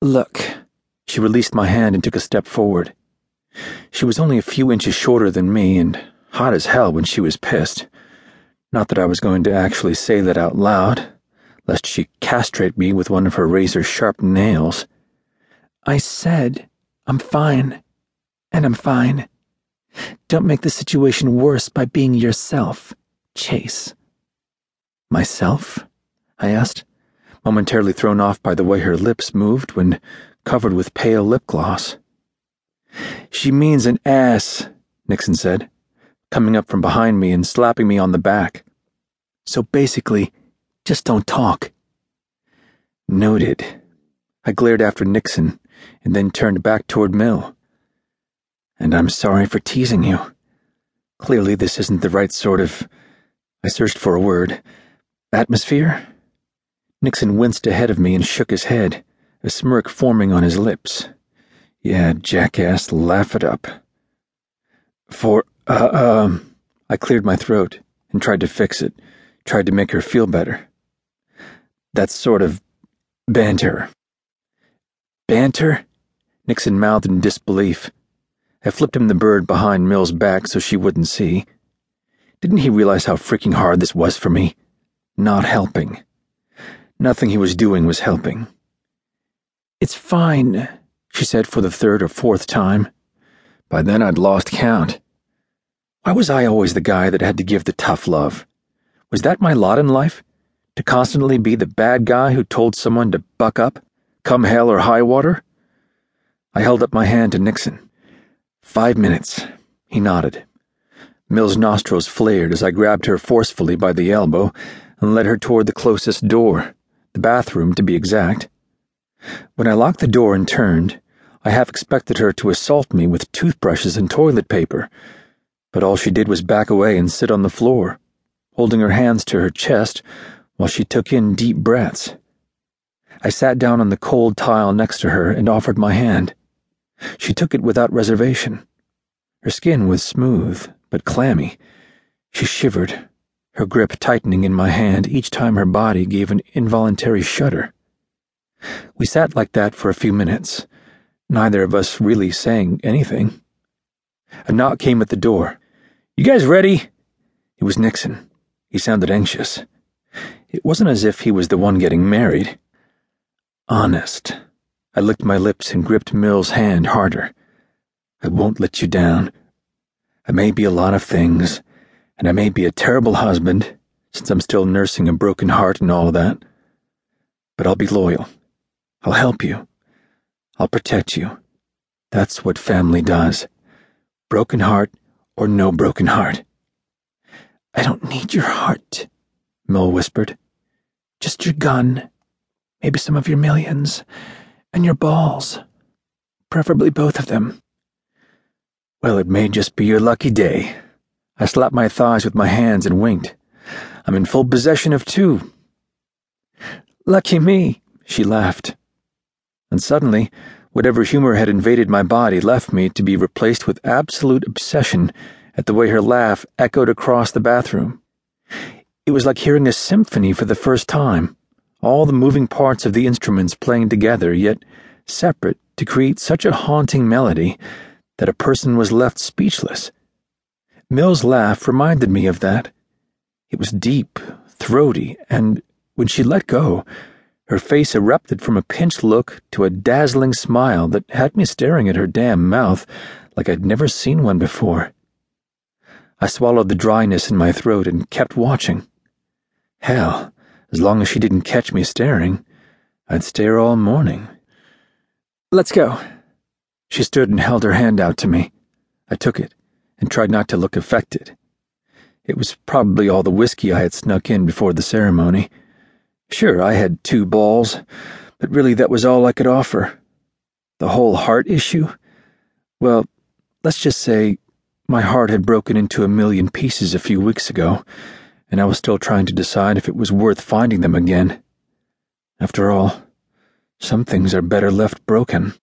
Look. She released my hand and took a step forward. She was only a few inches shorter than me and hot as hell when she was pissed. Not that I was going to actually say that out loud, lest she castrate me with one of her razor sharp nails. I said, I'm fine. And I'm fine. Don't make the situation worse by being yourself, Chase. Myself? I asked, momentarily thrown off by the way her lips moved when covered with pale lip gloss. She means an ass, Nixon said, coming up from behind me and slapping me on the back. So basically, just don't talk. Noted. I glared after Nixon and then turned back toward Mil. And I'm sorry for teasing you. Clearly, this isn't the right sort of. I searched for a word. Atmosphere? Nixon winced ahead of me and shook his head, a smirk forming on his lips. Yeah, jackass, laugh it up. For, uh, um, I cleared my throat and tried to fix it, tried to make her feel better. That's sort of banter. Banter? Nixon mouthed in disbelief. I flipped him the bird behind Mil's back so she wouldn't see. Didn't he realize how freaking hard this was for me? Not helping. Nothing he was doing was helping. It's fine, she said for the third or fourth time. By then I'd lost count. Why was I always the guy that had to give the tough love? Was that my lot in life? To constantly be the bad guy who told someone to buck up, come hell or high water? I held up my hand to Nixon. Five minutes. He nodded. Mil's nostrils flared as I grabbed her forcefully by the elbow and led her toward the closest door, the bathroom to be exact. When I locked the door and turned, I half expected her to assault me with toothbrushes and toilet paper, but all she did was back away and sit on the floor, holding her hands to her chest while she took in deep breaths. I sat down on the cold tile next to her and offered my hand. She took it without reservation. Her skin was smooth, but clammy. She shivered, her grip tightening in my hand each time her body gave an involuntary shudder. We sat like that for a few minutes, neither of us really saying anything. A knock came at the door. You guys ready? It was Nixon. He sounded anxious. It wasn't as if he was the one getting married. Honest. I licked my lips and gripped Mil's hand harder. I won't let you down. I may be a lot of things, and I may be a terrible husband, since I'm still nursing a broken heart and all that. But I'll be loyal. I'll help you. I'll protect you. That's what family does. Broken heart or no broken heart. I don't need your heart, Mil whispered. Just your gun. Maybe some of your millions and your balls. Preferably both of them. Well, it may just be your lucky day. I slapped my thighs with my hands and winked. I'm in full possession of two. Lucky me, she laughed. And suddenly, whatever humor had invaded my body left me to be replaced with absolute obsession at the way her laugh echoed across the bathroom. It was like hearing a symphony for the first time all the moving parts of the instruments playing together, yet separate to create such a haunting melody that a person was left speechless. Mil's laugh reminded me of that. It was deep, throaty, and when she let go, her face erupted from a pinched look to a dazzling smile that had me staring at her damn mouth like I'd never seen one before. I swallowed the dryness in my throat and kept watching. Hell, as long as she didn't catch me staring, I'd stare all morning. Let's go. She stood and held her hand out to me. I took it and tried not to look affected. It was probably all the whiskey I had snuck in before the ceremony. Sure, I had two balls, but really that was all I could offer. The whole heart issue? Well, let's just say my heart had broken into a million pieces a few weeks ago and I was still trying to decide if it was worth finding them again. After all, some things are better left broken.